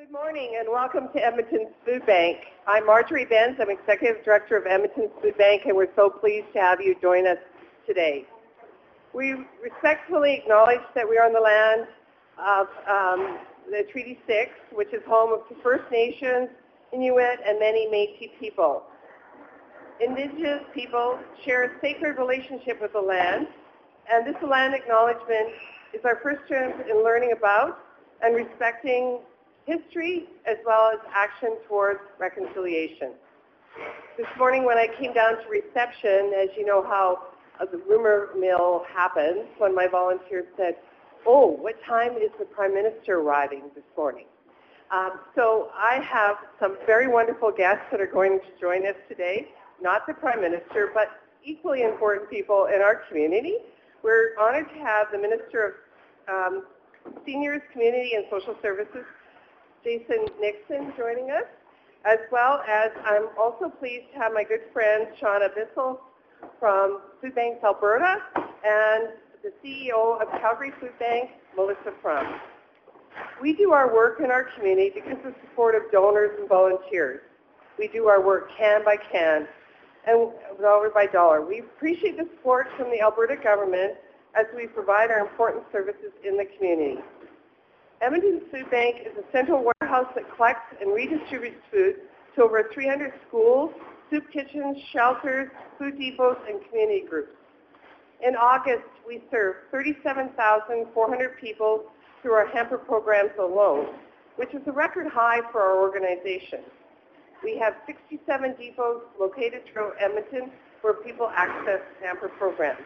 Good morning and welcome to Edmonton's Food Bank. I'm Marjorie Bencz. I'm Executive Director of Edmonton's Food Bank and we're so pleased to have you join us today. We respectfully acknowledge that we are on the land of um, the Treaty 6, which is home of the First Nations, Inuit, and many Métis people. Indigenous people share a sacred relationship with the land, and this land acknowledgement is our first term in learning about and respecting history as well as action towards reconciliation. This morning when I came down to reception, as you know how uh, the rumor mill happens, when my volunteers said, oh, what time is the Prime Minister arriving this morning? Um, so I have some very wonderful guests that are going to join us today, not the Prime Minister, but equally important people in our community. We're honored to have the Minister of um, Seniors, Community and Social Services, Jason Nixon, joining us, as well as I'm also pleased to have my good friend Shauna Bissell from Food Banks Alberta and the CEO of Calgary Food Bank, Melissa From. We do our work in our community because of support of donors and volunteers. We do our work can by can and dollar by dollar. We appreciate the support from the Alberta government as we provide our important services in the community. Edmonton Food Bank is a central warehouse that collects and redistributes food to over 300 schools, soup kitchens, shelters, food depots, and community groups. In August, we served 37,400 people through our hamper programs alone, which is a record high for our organization. We have 67 depots located throughout Edmonton where people access hamper programs.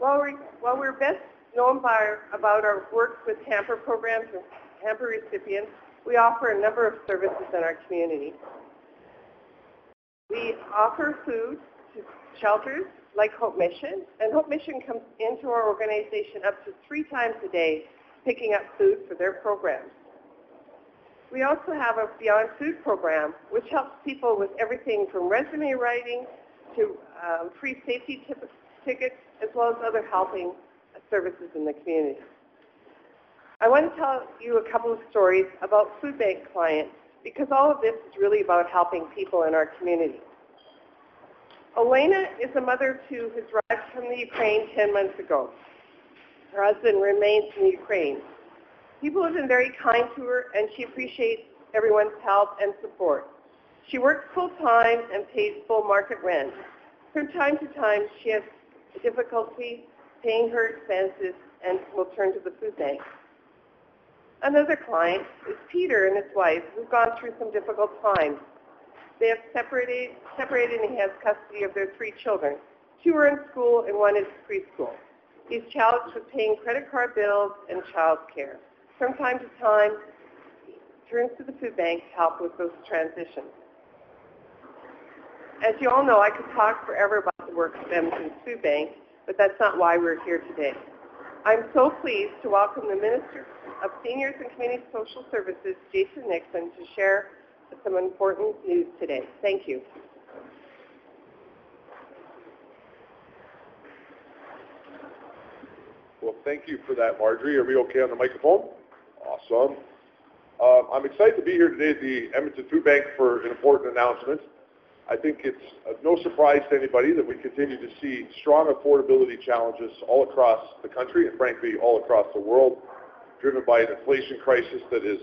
While we're, while we're best our, about our work with hamper programs and hamper recipients, we offer a number of services in our community. We offer food to shelters like Hope Mission, and Hope Mission comes into our organization up to three times a day picking up food for their programs. We also have a Beyond Food program, which helps people with everything from resume writing to um, free safety tickets, as well as other helping services in the community. I want to tell you a couple of stories about food bank clients because all of this is really about helping people in our community. Elena is a mother of two who's arrived from the Ukraine 10 months ago. Her husband remains in the Ukraine. People have been very kind to her and she appreciates everyone's help and support. She works full-time and pays full market rent. From time to time, she has difficulty paying her expenses and will turn to the food bank. Another client is Peter and his wife who've gone through some difficult times. They have separated, separated and he has custody of their three children. Two are in school and one is preschool. He's challenged with paying credit card bills and child care. From time to time, turns to the food bank to help with those transitions. As you all know, I could talk forever about the work of Edmonton's Food Bank, but that's not why we're here today. I'm so pleased to welcome the Minister of Seniors and Community Social Services, Jason Nixon, to share some important news today. Thank you. Well, thank you for that, Marjorie. Are we okay on the microphone? Awesome. Uh, I'm excited to be here today at the Edmonton Food Bank for an important announcement. I think it's no surprise to anybody that we continue to see strong affordability challenges all across the country and frankly all across the world, driven by an inflation crisis that has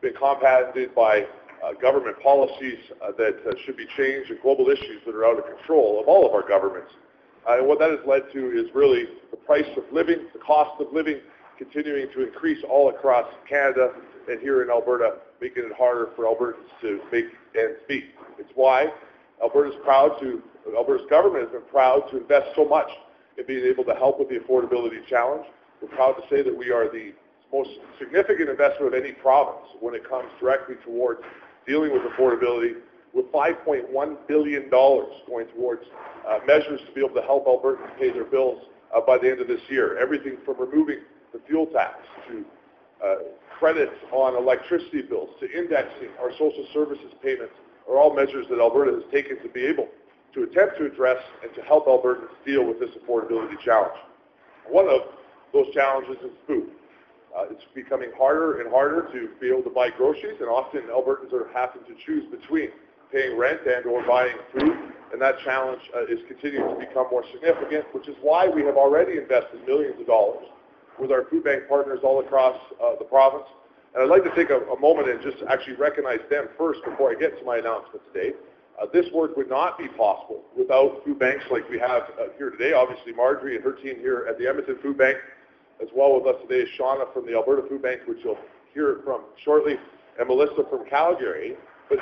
been compounded by uh, government policies uh, that uh, should be changed and global issues that are out of control of all of our governments. Uh, and what that has led to is really the price of living, the cost of living continuing to increase all across Canada and here in Alberta, making it harder for Albertans to make ends meet. It's why Alberta's proud to, Alberta's government has been proud to invest so much in being able to help with the affordability challenge. We're proud to say that we are the most significant investment of any province when it comes directly towards dealing with affordability with $5.1 billion going towards uh, measures to be able to help Albertans pay their bills uh, by the end of this year. Everything from removing the fuel tax to uh, credits on electricity bills to indexing our social services payments are all measures that Alberta has taken to be able to attempt to address and to help Albertans deal with this affordability challenge. One of those challenges is food. Uh, it's becoming harder and harder to be able to buy groceries, and often Albertans are having to choose between paying rent and or buying food, and that challenge uh, is continuing to become more significant, which is why we have already invested millions of dollars with our food bank partners all across uh, the province. And I'd like to take a, a, moment and just actually recognize them first before I get to my announcement today. Uh, this work would not be possible without food banks like we have uh, here today. Obviously, Marjorie and her team here at the Edmonton Food Bank as well with us today is Shauna from the Alberta Food Bank, which you'll hear from shortly, and Melissa from Calgary. But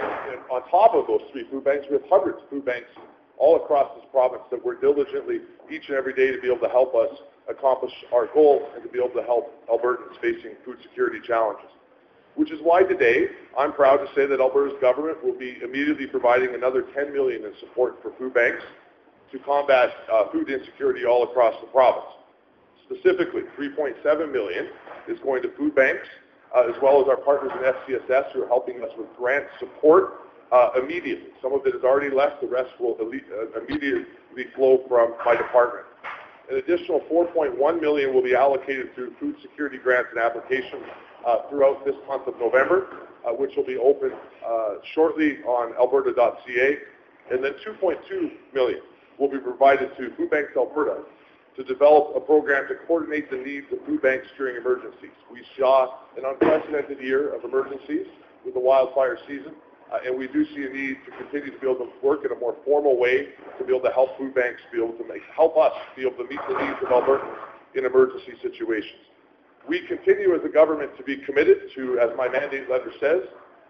on top of those three food banks, we have hundreds of food banks all across this province that work diligently each and every day to be able to help us accomplish our goal and to be able to help Albertans facing food security challenges. Which is why today I'm proud to say that Alberta's government will be immediately providing another 10 million in support for food banks to combat uh, food insecurity all across the province. Specifically, 3.7 million is going to food banks, uh, as well as our partners in FCSS who are helping us with grant support uh, immediately. Some of it has already left. The rest will uh, immediately flow from my department. An additional 4.1 million will be allocated through food security grants and applications throughout this month of November, uh, which will be open uh, shortly on alberta.ca. And then 2.2 million will be provided to Food Banks Alberta to develop a program to coordinate the needs of food banks during emergencies. We saw an unprecedented year of emergencies with the wildfire season, uh, and we do see a need to continue to be able to work in a more formal way to be able to help food banks be able to make, help us be able to meet the needs of Albertans in emergency situations. We continue as a government to be committed to, as my mandate letter says,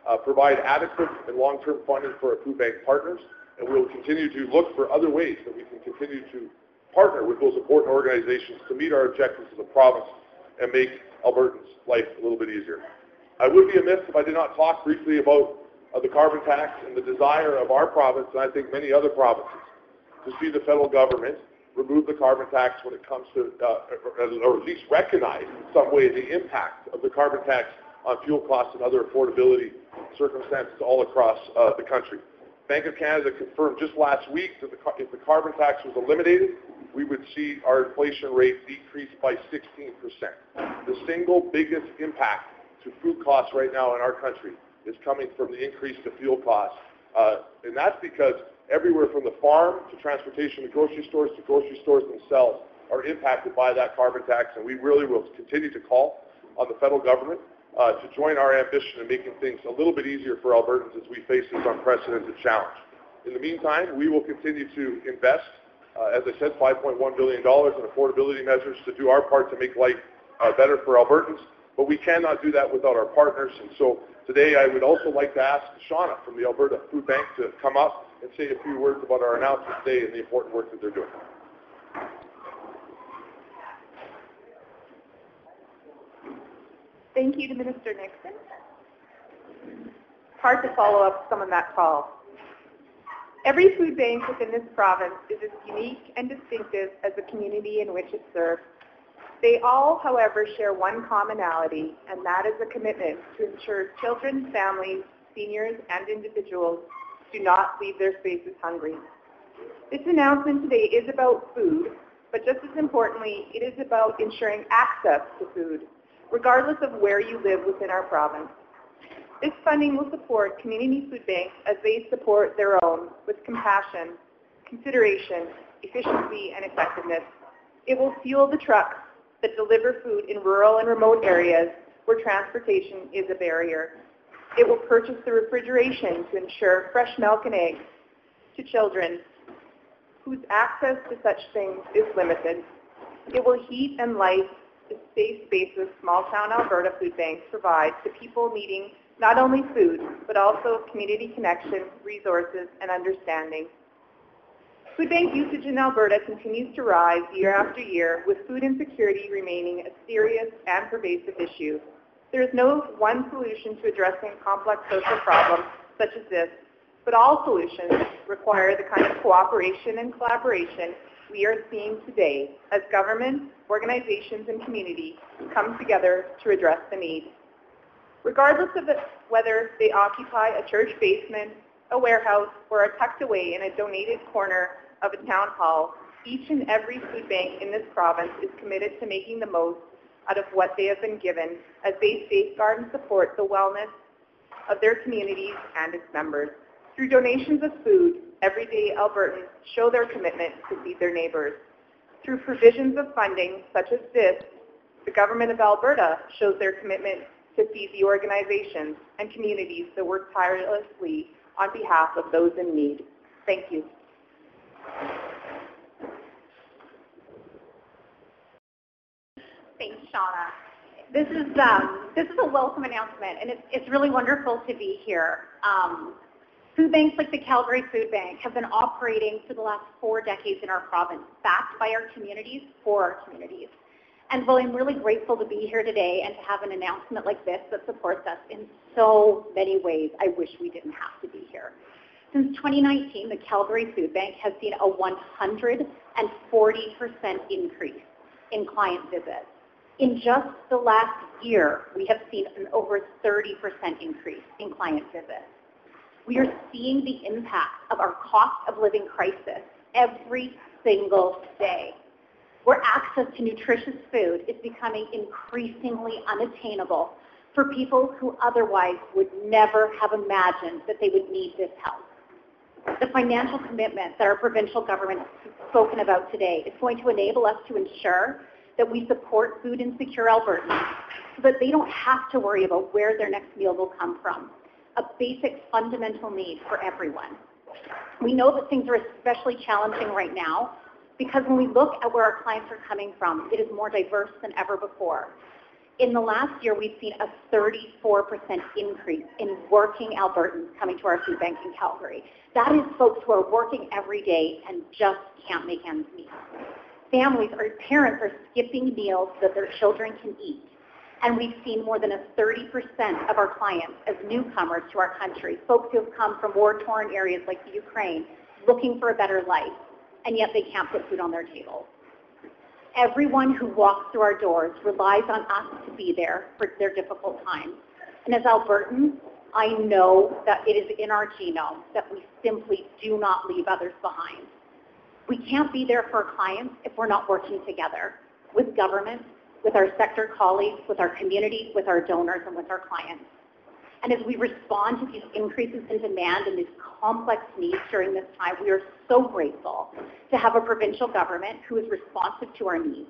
uh, provide adequate and long-term funding for our food bank partners, and we will continue to look for other ways that we can continue to partner with those important organizations to meet our objectives as a province and make Albertans' life a little bit easier. I would be amiss if I did not talk briefly about uh, the carbon tax and the desire of our province, and I think many other provinces, to see the federal government remove the carbon tax when it comes to, uh, or at least recognize in some way the impact of the carbon tax on fuel costs and other affordability circumstances all across uh, the country. Bank of Canada confirmed just last week that the, if the carbon tax was eliminated, we would see our inflation rate decrease by 16%. The single biggest impact to food costs right now in our country is coming from the increase to fuel costs. Uh, and that's because everywhere from the farm to transportation to grocery stores to grocery stores themselves are impacted by that carbon tax. And we really will continue to call on the federal government uh, to join our ambition in making things a little bit easier for Albertans as we face this unprecedented challenge. In the meantime, we will continue to invest uh, as I said, $5.1 billion in affordability measures to do our part to make life uh, better for Albertans. But we cannot do that without our partners. And so today I would also like to ask Shauna from the Alberta Food Bank to come up and say a few words about our announcement today and the important work that they're doing. Thank you to Minister Nixon. Hard to follow up some of that call. Every food bank within this province is as unique and distinctive as the community in which it serves. They all, however, share one commonality, and that is a commitment to ensure children, families, seniors, and individuals do not leave their spaces hungry. This announcement today is about food, but just as importantly, it is about ensuring access to food, regardless of where you live within our province. This funding will support community food banks as they support their own with compassion, consideration, efficiency, and effectiveness. It will fuel the trucks that deliver food in rural and remote areas where transportation is a barrier. It will purchase the refrigeration to ensure fresh milk and eggs to children whose access to such things is limited. It will heat and light the safe spaces small town Alberta food banks provide to people needing not only food, but also community connection, resources, and understanding. Food bank usage in Alberta continues to rise year after year, with food insecurity remaining a serious and pervasive issue. There is no one solution to addressing complex social problems such as this, but all solutions require the kind of cooperation and collaboration we are seeing today as governments, organizations, and community come together to address the need. Regardless of whether they occupy a church basement, a warehouse, or are tucked away in a donated corner of a town hall, each and every food bank in this province is committed to making the most out of what they have been given as they safeguard and support the wellness of their communities and its members. Through donations of food, everyday Albertans show their commitment to feed their neighbours. Through provisions of funding such as this, the Government of Alberta shows their commitment to feed the organizations and communities that work tirelessly on behalf of those in need. Thank you. Shauna. This is um, this is a welcome announcement, and it's it's really wonderful to be here. Um, food banks like the Calgary Food Bank have been operating for the last four decades in our province, backed by our communities for our communities. And while I'm really grateful to be here today and to have an announcement like this that supports us in so many ways, I wish we didn't have to be here. Since 2019, the Calgary Food Bank has seen a 140% increase in client visits. In just the last year, we have seen an over 30% increase in client visits. We are seeing the impact of our cost of living crisis every single day, where access to nutritious food is becoming increasingly unattainable for people who otherwise would never have imagined that they would need this help. The financial commitment that our provincial government has spoken about today is going to enable us to ensure that we support food insecure Albertans so that they don't have to worry about where their next meal will come from, a basic fundamental need for everyone. We know that things are especially challenging right now because when we look at where our clients are coming from, it is more diverse than ever before. In the last year, we've seen a 34% increase in working Albertans coming to our food bank in Calgary. That is folks who are working every day and just can't make ends meet families or parents are skipping meals that their children can eat. And we've seen more than a 30% of our clients as newcomers to our country, folks who have come from war-torn areas like the Ukraine, looking for a better life, and yet they can't put food on their tables. Everyone who walks through our doors relies on us to be there for their difficult times. And as Albertans, I know that it is in our genome that we simply do not leave others behind. We can't be there for our clients if we're not working together with government, with our sector colleagues, with our community, with our donors, and with our clients. And as we respond to these increases in demand and these complex needs during this time, we are so grateful to have a provincial government who is responsive to our needs.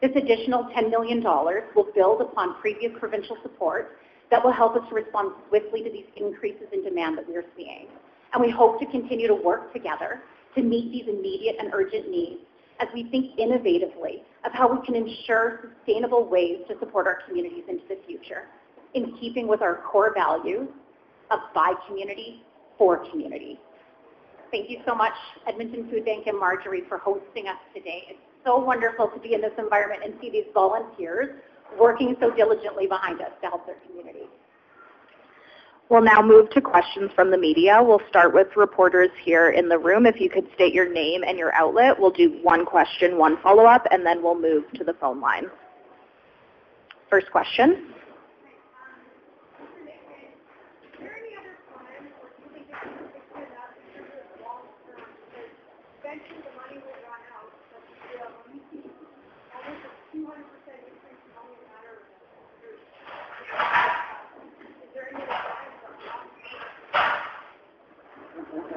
This additional $10 million will build upon previous provincial support that will help us to respond swiftly to these increases in demand that we are seeing. And we hope to continue to work together to meet these immediate and urgent needs as we think innovatively of how we can ensure sustainable ways to support our communities into the future in keeping with our core values of by community, for community. Thank you so much, Edmonton Food Bank and Marjorie, for hosting us today. It's so wonderful to be in this environment and see these volunteers working so diligently behind us to help their community. We'll now move to questions from the media. We'll start with reporters here in the room. If you could state your name and your outlet, we'll do one question, one follow-up, and then we'll move to the phone line. First question.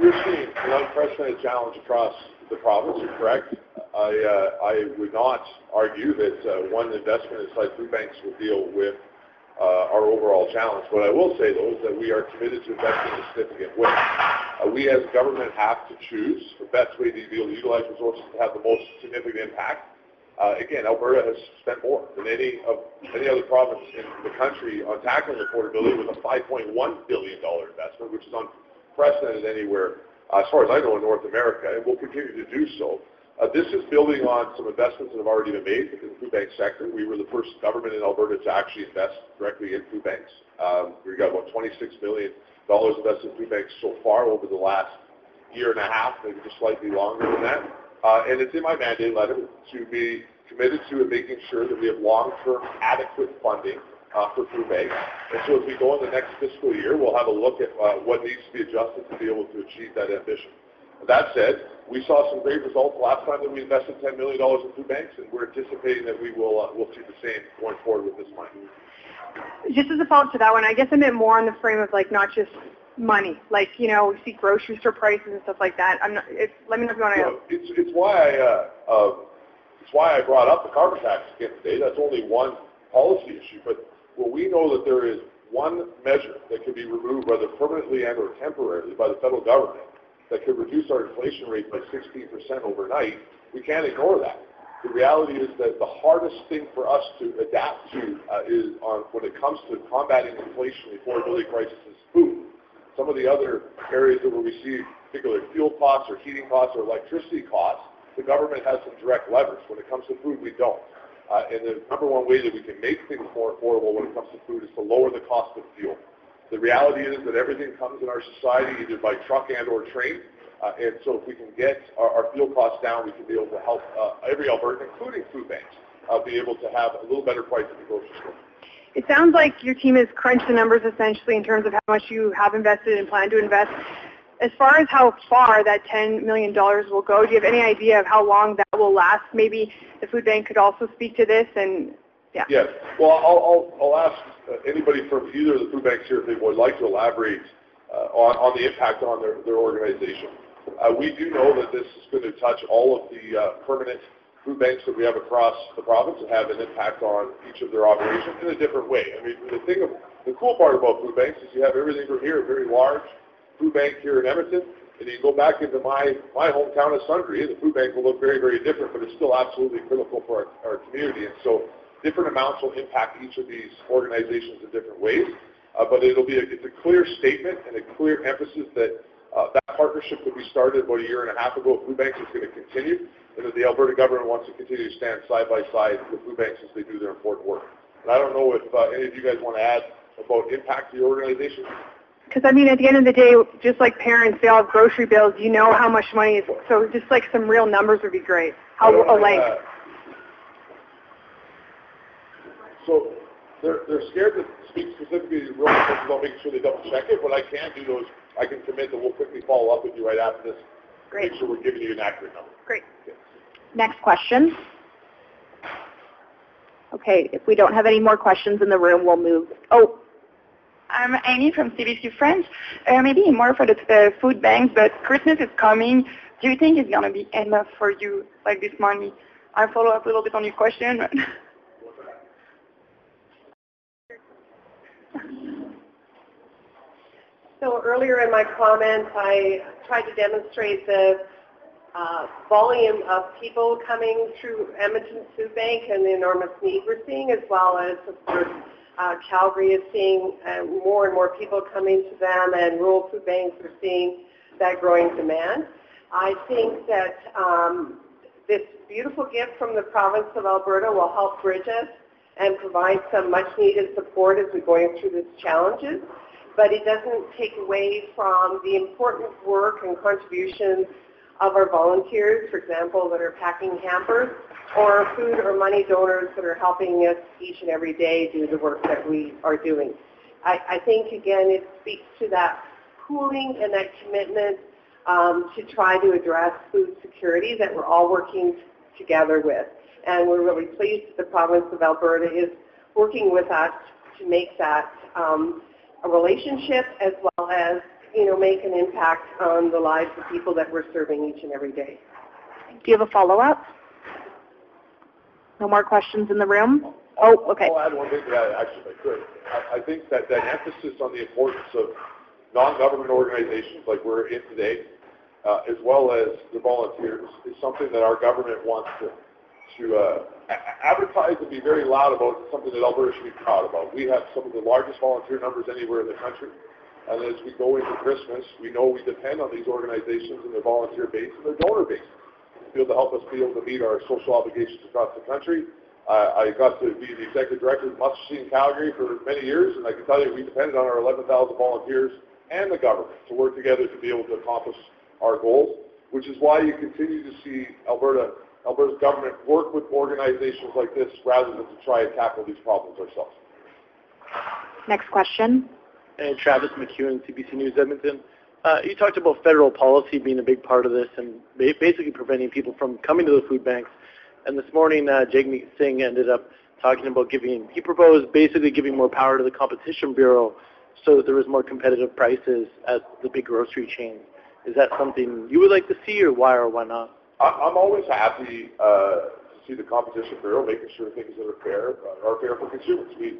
We're seeing an unprecedented challenge across the province, you're correct. I, uh, I would not argue that uh, one investment inside food banks will deal with uh, our overall challenge. What I will say, though, is that we are committed to investing in a significant way. Uh, we as government have to choose the best way to be able to utilize resources to have the most significant impact. Uh, again, Alberta has spent more than any of any other province in the country on tackling affordability with a $5.1 billion investment, which is unprecedented anywhere, as far as I know, in North America, and will continue to do so. Uh, this is building on some investments that have already been made in the food bank sector. We were the first government in Alberta to actually invest directly in food banks. Um, we've got about $26 million invested in food banks so far over the last year and a half, maybe just slightly longer than that. Uh, and it's in my mandate letter to be committed to and making sure that we have long-term adequate funding for food banks. And so as we go in the next fiscal year, we'll have a look at uh, what needs to be adjusted to be able to achieve that ambition. That said, we saw some great results last time that we invested $10 million in food banks, and we're anticipating that we will uh, we'll see the same going forward with this money. Just as a follow-up to that one, I guess I meant more on the frame of like not just money, like you know, we see grocery store prices and stuff like that. I'm not. It's, let me know if you want to. So it's, it's why I uh, uh, it's why I brought up the carbon tax again today. That's only one policy issue, but well, we know that there is one measure that can be removed, whether permanently and or temporarily, by the federal government that could reduce our inflation rate by 16% overnight. We can't ignore that. The reality is that the hardest thing for us to adapt to uh, is on when it comes to combating inflation, the affordability crisis is food. Some of the other areas that we see, particularly fuel costs or heating costs or electricity costs, the government has some direct leverage. When it comes to food, we don't. Uh, and the number one way that we can make things more affordable when it comes to food is to lower the cost of fuel. The reality is that everything comes in our society either by truck and or train. Uh, and so if we can get our, our fuel costs down, we can be able to help uh, every Albertan, including food banks, uh, be able to have a little better price at the grocery store. It sounds like your team has crunched the numbers essentially in terms of how much you have invested and plan to invest. As far as how far that $10 million will go, do you have any idea of how long that will last? Maybe the food bank could also speak to this and yeah. Yes. Well, I'll, I'll, I'll ask uh, anybody from either of the food banks here if they would like to elaborate uh, on, on the impact on their, their organization. Uh, we do know that this is going to touch all of the uh, permanent food banks that we have across the province and have an impact on each of their operations in a different way. I mean, the thing, of, the cool part about food banks is you have everything from here, very large food bank here in Edmonton, and you go back into my, my hometown of Sundre, the food bank will look very, very different, but it's still absolutely critical for our, our community. And so different amounts will impact each of these organizations in different ways. Uh, but it'll be a, it's a clear statement and a clear emphasis that uh, that partnership that we started about a year and a half ago with food banks is going to continue, and that the Alberta government wants to continue to stand side by side with food banks as they do their important work. And I don't know if uh, any of you guys want to add about impact to your organization. Because I mean, at the end of the day, just like parents, they all have grocery bills. You know how much money is. So just like some real numbers would be great. How like. uh, so they're, they're scared to speak specifically to real numbers about making sure they double check it. What I can do though is I can commit that we'll quickly follow up with you right after this. Great. Make sure we're giving you an accurate number. Great. Next question. Okay, if we don't have any more questions in the room, we'll move. Oh, I'm Amy from CBC Friends. Uh, maybe more for the uh, food banks, but Christmas is coming. Do you think it's going to be enough for you, like this money? I'll follow up a little bit on your question. So earlier in my comments, I tried to demonstrate the uh, volume of people coming through Edmonton Food Bank and the enormous need we're seeing, as well as, of course, uh, Calgary is seeing uh, more and more people coming to them, and rural food banks are seeing that growing demand. I think that um, this beautiful gift from the province of Alberta will help bridge us and provide some much-needed support as we're going through these challenges but it doesn't take away from the important work and contributions of our volunteers, for example, that are packing hampers, or food or money donors that are helping us each and every day do the work that we are doing. I, I think, again, it speaks to that pooling and that commitment um, to try to address food security that we're all working together with. And we're really pleased that the province of Alberta is working with us to make that um, a relationship as well as, you know, make an impact on the lives of people that we're serving each and every day. do you have a follow-up? No more questions in the room? Oh, okay. I'll add one thing to that, actually, if I could. I, I think that that emphasis on the importance of non-government organizations like we're in today, uh, as well as the volunteers, is something that our government wants to to uh, advertise and be very loud about something that Alberta should be proud about. We have some of the largest volunteer numbers anywhere in the country. And as we go into Christmas, we know we depend on these organizations and their volunteer base and their donor base to be able to help us be able to meet our social obligations across the country. I got to be the executive director of Mustard in Calgary for many years, and I can tell you we depended on our 11,000 volunteers and the government to work together to be able to accomplish our goals, which is why you continue to see Alberta Alberta's government work with organizations like this rather than to try and tackle these problems ourselves. Next question. Hey, Travis McEwan, CBC News Edmonton. Uh, you talked about federal policy being a big part of this and ba- basically preventing people from coming to the food banks. And this morning, uh, Jagmeet Singh ended up talking about giving, he proposed basically giving more power to the Competition Bureau so that there was more competitive prices at the big grocery chains. Is that something you would like to see or why or why not? I'm always happy uh, to see the Competition Bureau making sure things that are fair uh, are fair for consumers. We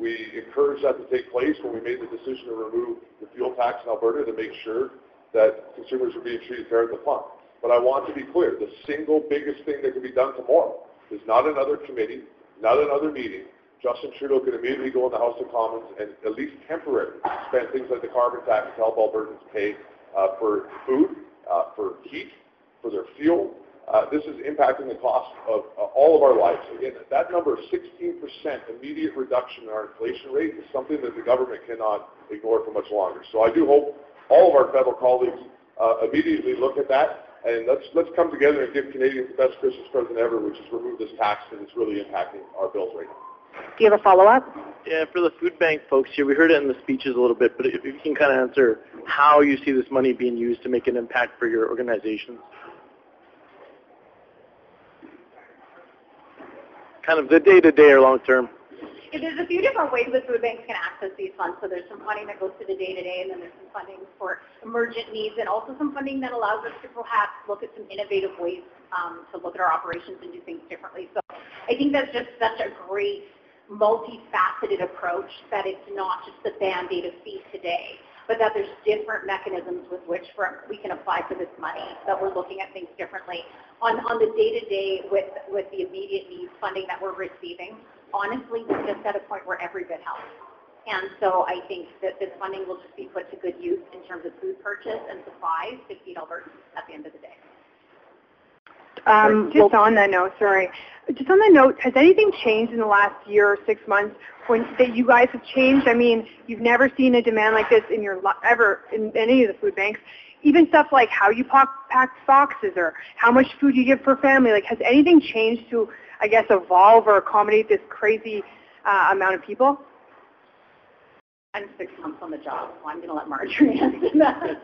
we encouraged that to take place when we made the decision to remove the fuel tax in Alberta to make sure that consumers are being treated fair at the pump. But I want to be clear, the single biggest thing that can be done tomorrow is not another committee, not another meeting. Justin Trudeau can immediately go in the House of Commons and at least temporarily suspend things like the carbon tax to help Albertans pay uh, for food, uh, for heat, for their fuel. Uh, this is impacting the cost of uh, all of our lives. Again, that number, 16% immediate reduction in our inflation rate, is something that the government cannot ignore for much longer. So I do hope all of our federal colleagues uh, immediately look at that, and let's let's come together and give Canadians the best Christmas present ever, which is remove this tax that is really impacting our bills right now. Do you have a follow-up? Yeah, for the food bank folks here, we heard it in the speeches a little bit, but if you can kind of answer how you see this money being used to make an impact for your organizations. Kind of the day-to-day or long-term. There's a few different ways that food banks can access these funds. So there's some funding that goes to the day-to-day, and then there's some funding for emergent needs, and also some funding that allows us to perhaps look at some innovative ways um, to look at our operations and do things differently. So I think that's just such a great multifaceted approach that it's not just the band-aid of fee today, but that there's different mechanisms with which we can apply for this money, that we're looking at things differently. On, on the day-to-day with, with the immediate needs funding that we're receiving, honestly, we're just at a point where every bit helps. And so I think that this funding will just be put to good use in terms of food purchase and supplies to feed Albertans at the end of the day. Um, Just on that note, sorry. Just on that note, has anything changed in the last year or six months when that you guys have changed? I mean, you've never seen a demand like this in your ever in any of the food banks. Even stuff like how you pack, pack boxes or how much food you give per family. Like, has anything changed to, I guess, evolve or accommodate this crazy uh, amount of people? I'm six months on the job, so I'm going to let Marjorie answer that.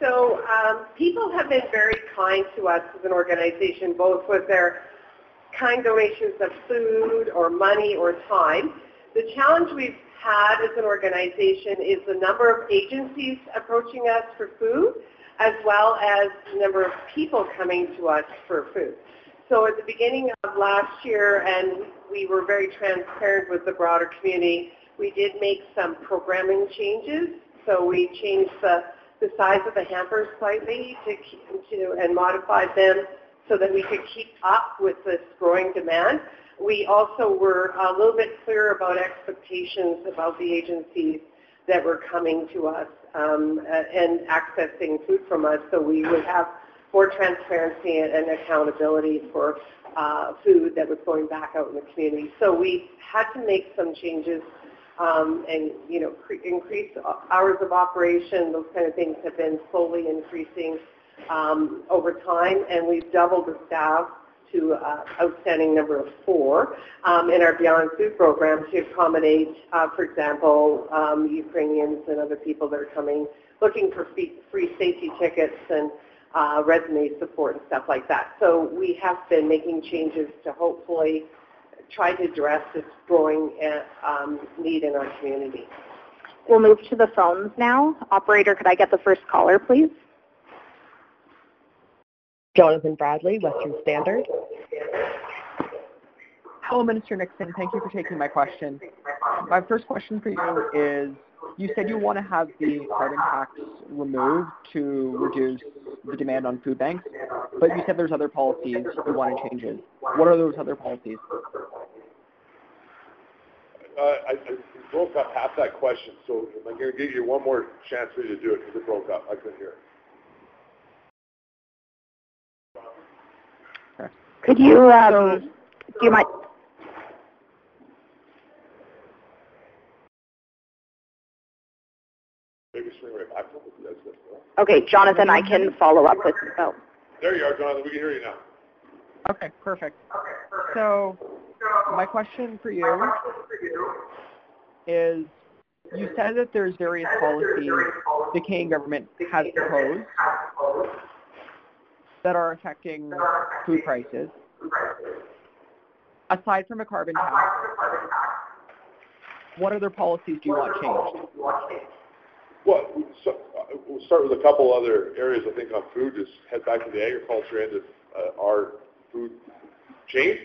So um, people have been very kind to us as an organization, both with their kind donations of food or money or time. The challenge we've had as an organization is the number of agencies approaching us for food, as well as the number of people coming to us for food. So at the beginning of last year, and we were very transparent with the broader community, we did make some programming changes. So we changed the, the size of the hampers slightly to, to and modified them so that we could keep up with this growing demand. We also were a little bit clearer about expectations about the agencies that were coming to us um, and accessing food from us so we would have more transparency and accountability for uh, food that was going back out in the community. So we had to make some changes um, and you know cre- increase hours of operation. Those kind of things have been slowly increasing um, over time, and we've doubled the staff to uh, outstanding number of four um, in our Beyond Food program to accommodate, uh, for example, um, Ukrainians and other people that are coming looking for free, free safety tickets and uh, resume support and stuff like that. So we have been making changes to hopefully try to address this growing uh, um, need in our community. we'll move to the phones now. Operator, could I get the first caller, please? Jonathan Bradley, Western Standard. Hello, Minister Nixon. Thank you for taking my question. My first question for you is, you said you want to have the carbon tax removed to reduce the demand on food banks, but you said there's other policies you want to change it. What are those other policies? Uh, I, I broke up half that question, so I'm going to give you one more chance for you to do it because it broke up. I couldn't hear it. Could you, um, do you mind? Maybe swing right back to it. That's good. Okay, Jonathan, I can follow up with, oh, There you are, Jonathan. We can hear you now. Okay, perfect. So my question for you is, you said that there's various policies the Canadian government has proposed that are affecting food prices. Aside from a carbon tax, what other policies do you want changed? Well, so, uh, we'll start with a couple other areas I think on food. Just head back to the agriculture end of uh, our food chain.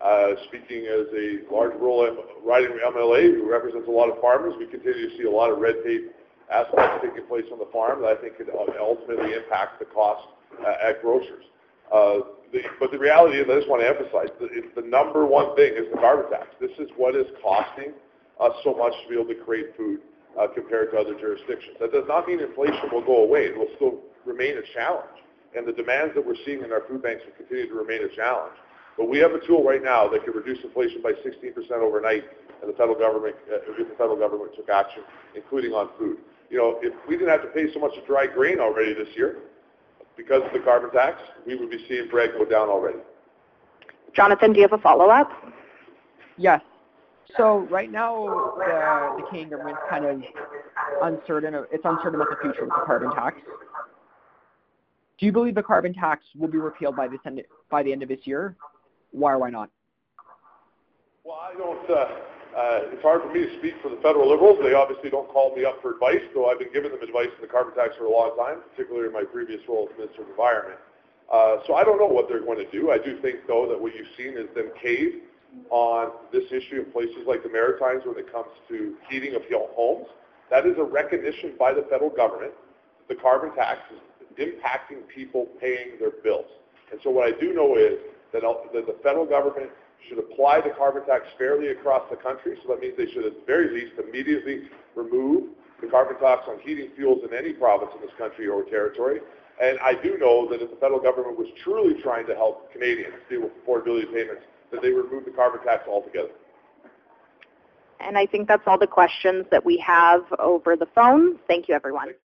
Uh, speaking as a large rural M- riding MLA who represents a lot of farmers, we continue to see a lot of red tape aspects taking place on the farm that I think could ultimately impact the cost uh, at grocers. Uh, the, but the reality is, I just want to emphasize, it's the number one thing is the carbon tax. This is what is costing us so much to be able to create food uh, compared to other jurisdictions. That does not mean inflation will go away. It will still remain a challenge. And the demands that we're seeing in our food banks will continue to remain a challenge. But we have a tool right now that can reduce inflation by 16% overnight, and the federal government, uh, if the federal government took action, including on food. You know, if we didn't have to pay so much of dry grain already this year, because of the carbon tax, we would be seeing bread go down already. Jonathan, do you have a follow-up? Yes. So right now, the, the Canadian government's kind of uncertain. It's uncertain about the future of the carbon tax. Do you believe the carbon tax will be repealed by this end, by the end of this year? Why or why not? Well, I don't. Uh, uh, it's hard for me to speak for the federal Liberals. They obviously don't call me up for advice, though I've been giving them advice on the carbon tax for a long time, particularly in my previous role as Minister of Environment. Uh, so I don't know what they're going to do. I do think, though, that what you've seen is them cave on this issue in places like the Maritimes when it comes to heating of homes. That is a recognition by the federal government that the carbon tax is impacting people paying their bills. And so what I do know is that, that the federal government should apply the carbon tax fairly across the country. So that means they should at the very least immediately remove the carbon tax on heating fuels in any province in this country or territory. And I do know that if the federal government was truly trying to help Canadians deal with affordability payments, that they remove the carbon tax altogether. And I think that's all the questions that we have over the phone. Thank you, everyone.